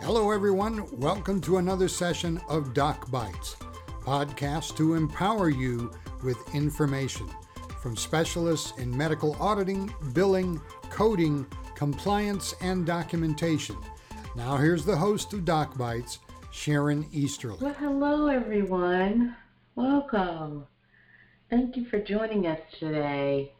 Hello everyone, welcome to another session of Doc Bites, podcast to empower you with information. From specialists in medical auditing, billing, coding, compliance, and documentation. Now, here's the host of Doc Bites, Sharon Easterly. Well, hello everyone. Welcome. Thank you for joining us today.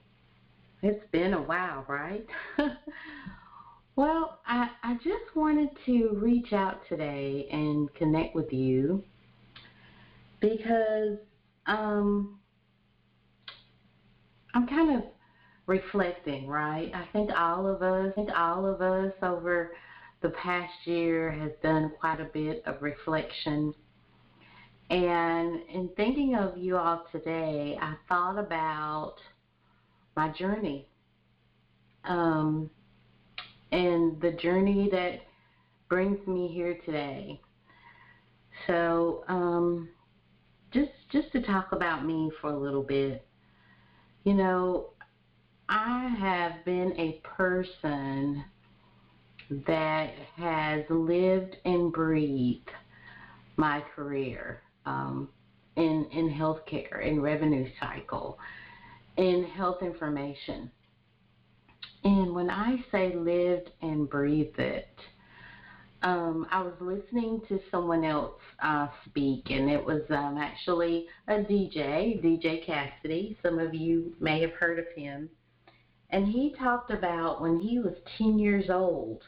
It's been a while, right? well, I, I just wanted to reach out today and connect with you because um, I'm kind of reflecting, right? I think all of us, I think all of us over the past year has done quite a bit of reflection. And in thinking of you all today, I thought about my journey. Um, and the journey that brings me here today. So, um, just just to talk about me for a little bit. You know, I have been a person that has lived and breathed my career um, in in healthcare, in revenue cycle, in health information. And when I say lived and breathed it, um, I was listening to someone else uh, speak, and it was um, actually a DJ, DJ Cassidy. Some of you may have heard of him. And he talked about when he was 10 years old,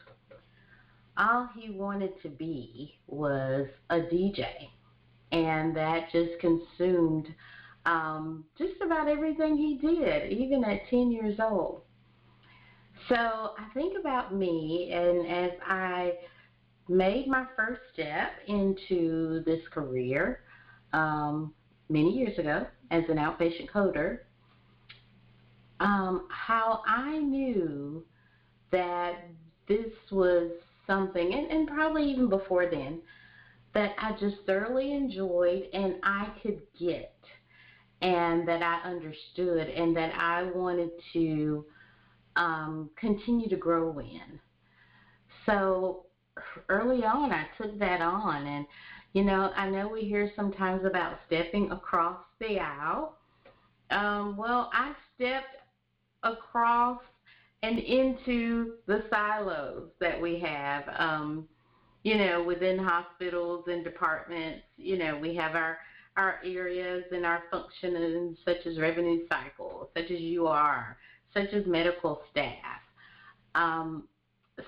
all he wanted to be was a DJ. And that just consumed um, just about everything he did, even at 10 years old. So I think about me, and as I made my first step into this career um, many years ago as an outpatient coder, um, how I knew that this was something, and, and probably even before then, that I just thoroughly enjoyed and I could get, and that I understood, and that I wanted to um, continue to grow in. So early on, I took that on, and you know, I know we hear sometimes about stepping across the aisle. Um, well, I stepped across and into the silos that we have. Um, you know, within hospitals and departments, you know, we have our our areas and our functions such as revenue cycle, such as UR, such as medical staff. Um,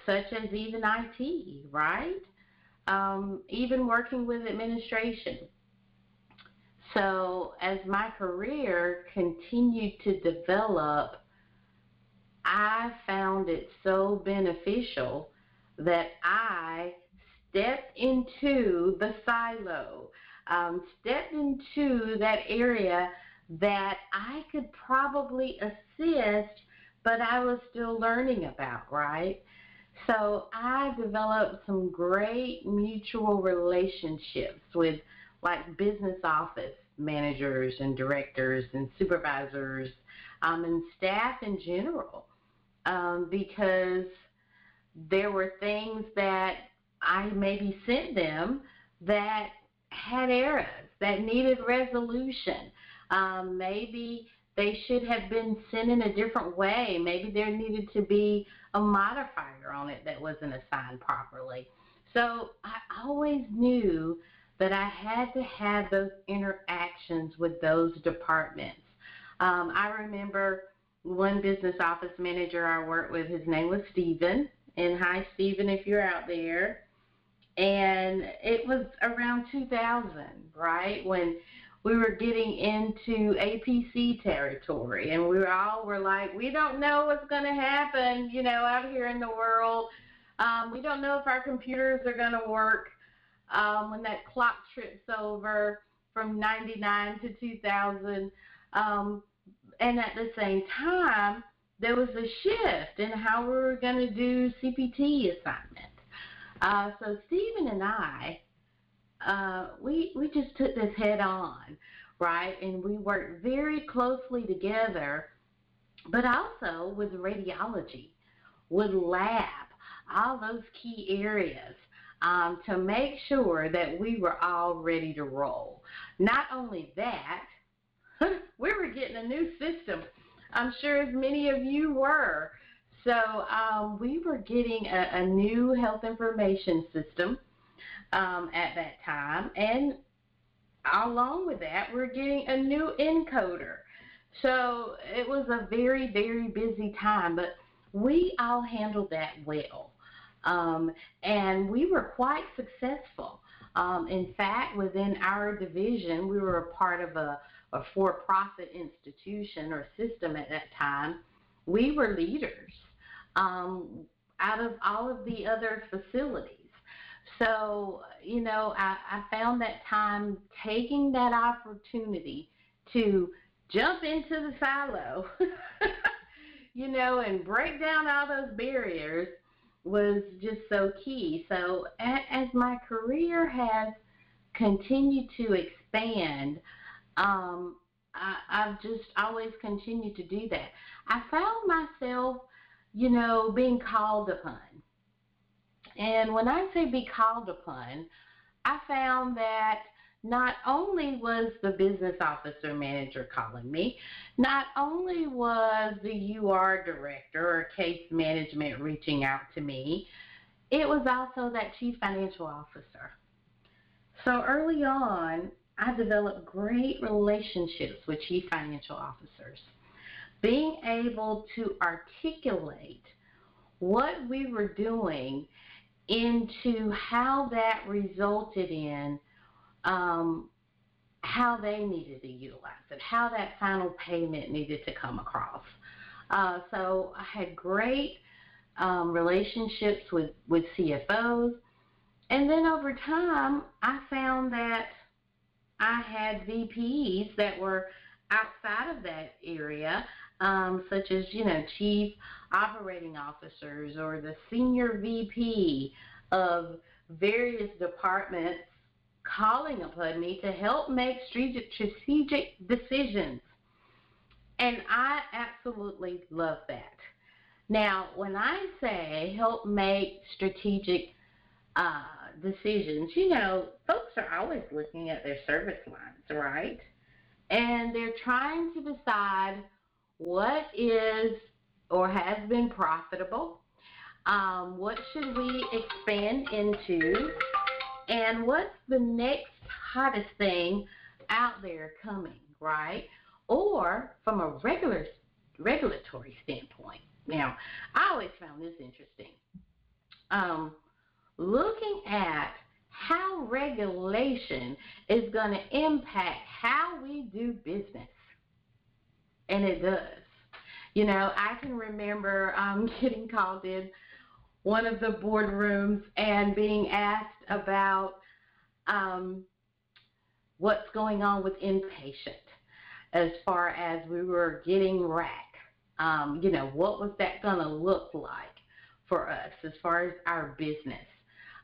such as even IT, right? Um, even working with administration. So, as my career continued to develop, I found it so beneficial that I stepped into the silo, um, stepped into that area that I could probably assist, but I was still learning about, right? So I developed some great mutual relationships with like business office managers and directors and supervisors um, and staff in general um, because there were things that I maybe sent them that had errors that needed resolution. Um, maybe they should have been sent in a different way. Maybe there needed to be a modifier on it that wasn't assigned properly. So I always knew that I had to have those interactions with those departments. Um, I remember one business office manager I worked with, his name was Stephen. And hi, Stephen, if you're out there. And it was around 2000, right? When we were getting into APC territory, and we all were like, we don't know what's going to happen, you know, out here in the world. Um, we don't know if our computers are going to work um, when that clock trips over from 99 to 2000. Um, and at the same time, there was a shift in how we were going to do CPT assignments. Uh, so Stephen and I we we just took this head on, right? And we worked very closely together, but also with radiology, with lab, all those key areas. Um, to make sure that we were all ready to roll. Not only that, we were getting a new system. I'm sure as many of you were. So um, we were getting a, a, new health information system um, at that time, and along with that, we're getting a new encoder. So it was a very, very busy time, but we all handled that well. Um, and we were quite successful. Um, in fact, within our division, we were a part of a, a for profit institution or system at that time. We were leaders um, out of all of the other facilities. So, you know, I, I found that time taking that opportunity to jump into the silo, you know, and break down all those barriers was just so key. So, as my career has continued to expand, um, I, I've just always continued to do that. I found myself, you know, being called upon. And when I say be called upon, I found that not only was the business officer manager calling me, not only was the UR director or case management reaching out to me, it was also that chief financial officer. So early on, I developed great relationships with chief financial officers. Being able to articulate what we were doing into how that resulted in um, how they needed to utilize it, how that final payment needed to come across. Uh, so I had great um, relationships with, with CFOs. And then over time, I found that I had VPs that were outside of that area, um, such as, you know, chief operating officers or the senior VP of various departments calling upon me to help make strategic decisions. And I absolutely love that. Now, when I say help make strategic uh, decisions, you know, folks are always looking at their service lines, right? And they're trying to decide what is or has been profitable, um, what should we expand into, and what's the next hottest thing out there coming, right? Or from a regular regulatory standpoint. Now, I always found this interesting. Um, looking at how regulation is going to impact how we do business. And it does. You know, I can remember um, getting called in one of the boardrooms and being asked about um, what's going on with inpatient as far as we were getting RAC. Um, you know, what was that going to look like for us as far as our business?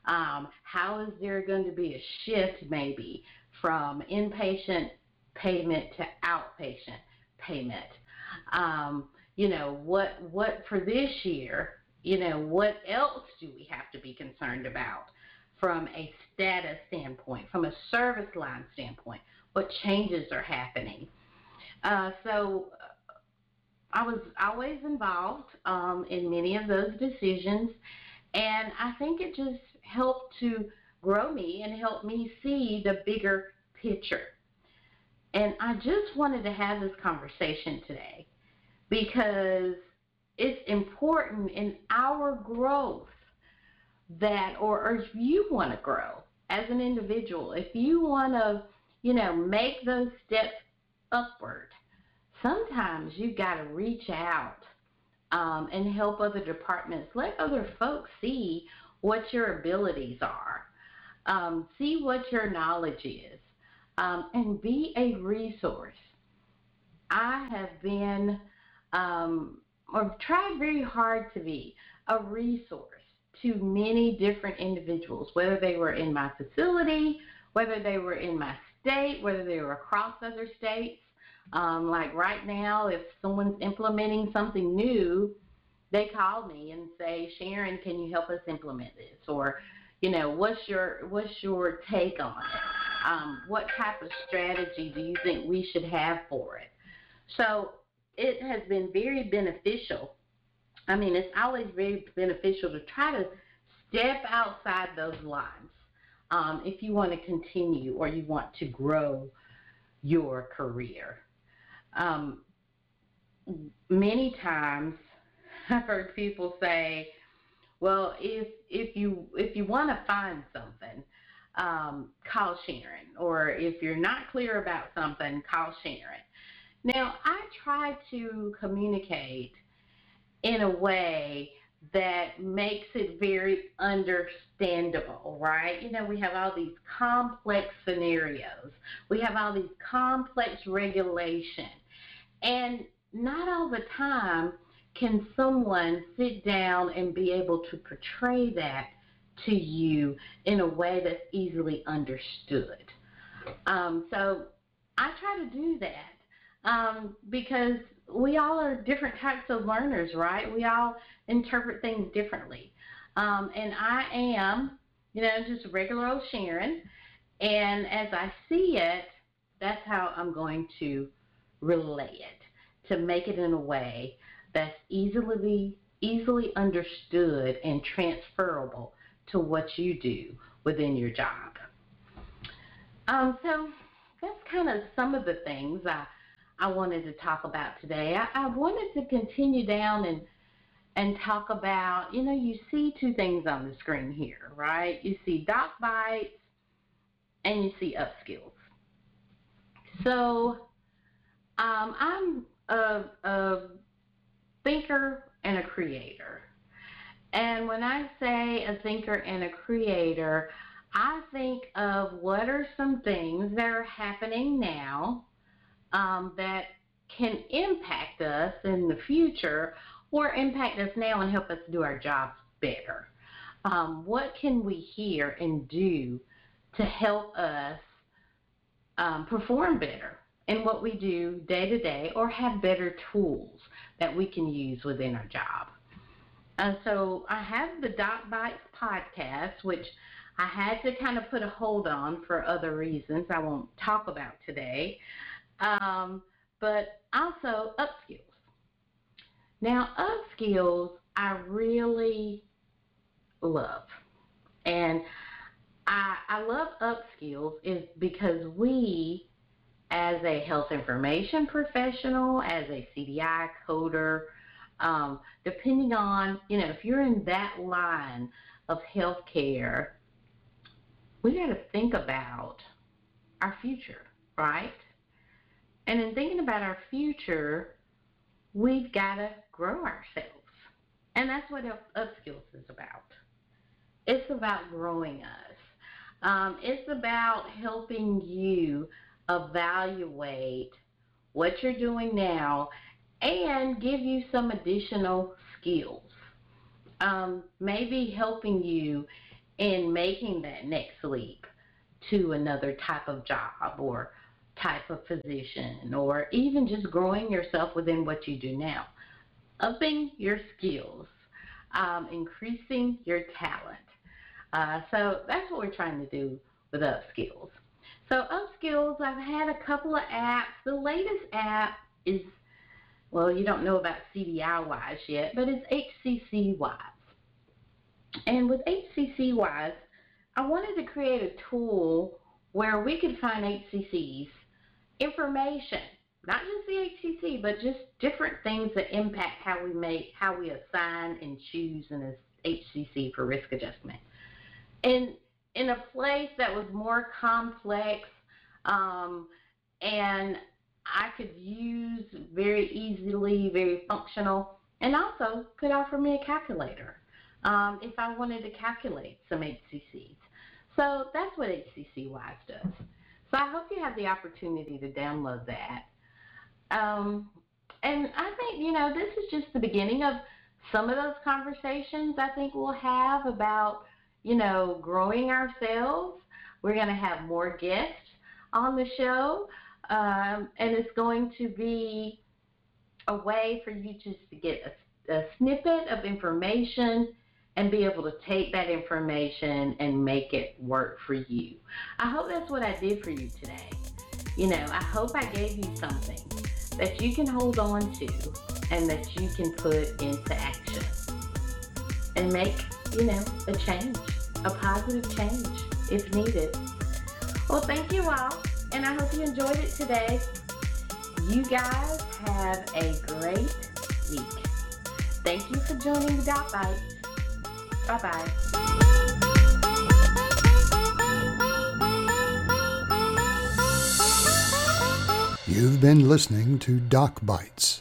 Um, how is there going to be a shift maybe from inpatient payment to outpatient payment? Um, you know, what what for this year? You know, what else do we have to be concerned about from a status standpoint, from a service line standpoint? What changes are happening? Uh, so I was always involved um, in many of those decisions, and I think it just helped to grow me and help me see the bigger picture. And I just wanted to have this conversation today because it's important in our growth that, or, or if you want to grow as an individual, if you want to, you know, make those steps upward, sometimes you've got to reach out um, and help other departments, let other folks see what your abilities are, um, see what your knowledge is, um, and be a resource. I have been, um, or tried very hard to be, a resource to many different individuals, whether they were in my facility whether they were in my state, whether they were across other states. Um, like right now, if someone's implementing something new, they call me and say, Sharon, can you help us implement this? Or, you know, what's your what's your take on it? Um, what type of strategy do you think we should have for it? So it has been very beneficial. I mean, it's always very beneficial to try to step outside those lines um, if you want to continue or you want to grow your career. Um, many times I've heard people say, well, if if you if you want to find something, um, call Sharon, or if you're not clear about something, call Sharon. Now, I try to communicate in a way that makes it very understandable, right? You know, we have all these complex scenarios, we have all these complex regulations, and not all the time can someone sit down and be able to portray that to you in a way that's easily understood. Um, so I try to do that um, because we all are different types of learners, right? We all interpret things differently. Um, and I am, you know, just regular old Sharon. And as I see it, that's how I'm going to relay it to make it in a way that's easily easily understood and transferable to what you do within your job. Um, so that's kind of some of the things I, I wanted to talk about today. I, I wanted to continue down and and talk about, you know, you see two things on the screen here, right? You see doc bites and you see upskills. So um, I'm a, a thinker and a creator. And when I say a thinker and a creator, I think of what are some things that are happening now um, that can impact us in the future or impact us now and help us do our jobs better. Um, what can we hear and do to help us um, perform better in what we do day to day or have better tools that we can use within our job. Uh, so I have the Doc Bites podcast, which I had to kind of put a hold on for other reasons I won't talk about today, um, but also upskills. Now, upskills I really love. And I, I love upskills is because we as a health information professional, as a CDI coder, um, depending on, you know, if you're in that line of healthcare, we got to think about our future, right? And in thinking about our future, we've got to grow ourselves. And that's what Upskills is about. It's about growing us. Um, it's about helping you evaluate what you're doing now and give you some additional skills. Um, maybe helping you in making that next leap to another type of job or type of position or even just growing yourself within what you do now. Upping your skills, um, increasing your talent. Uh, so that's what we're trying to do with Upskills. So Upskills, I've had a couple of apps. The latest app is, well, you don't know about CDI Wise yet, but it's HCC Wise. And with HCC Wise, I wanted to create a tool where we could find HCCs information, not just the HCC, but just different things that impact how we make, how we assign and choose an HCC for risk adjustment. And in a place that was more complex um, and I could use very easily, very functional, and also could offer me a calculator um, if I wanted to calculate some HCCs. So that's what HCC Wise does. So I hope you have the opportunity to download that. Um, and I think, you know, this is just the beginning of some of those conversations I think we'll have about you know, growing ourselves. We're going to have more guests on the show, um, and it's going to be a way for you just to get a, a snippet of information and be able to take that information and make it work for you. I hope that's what I did for you today. You know, I hope I gave you something that you can hold on to and that you can put into action and make, you know, a change, a positive change if needed. Well, thank you all, and I hope you enjoyed it today. You guys have a great week. Thank you for joining the Doc Bites. Bye bye. You've been listening to Doc Bites.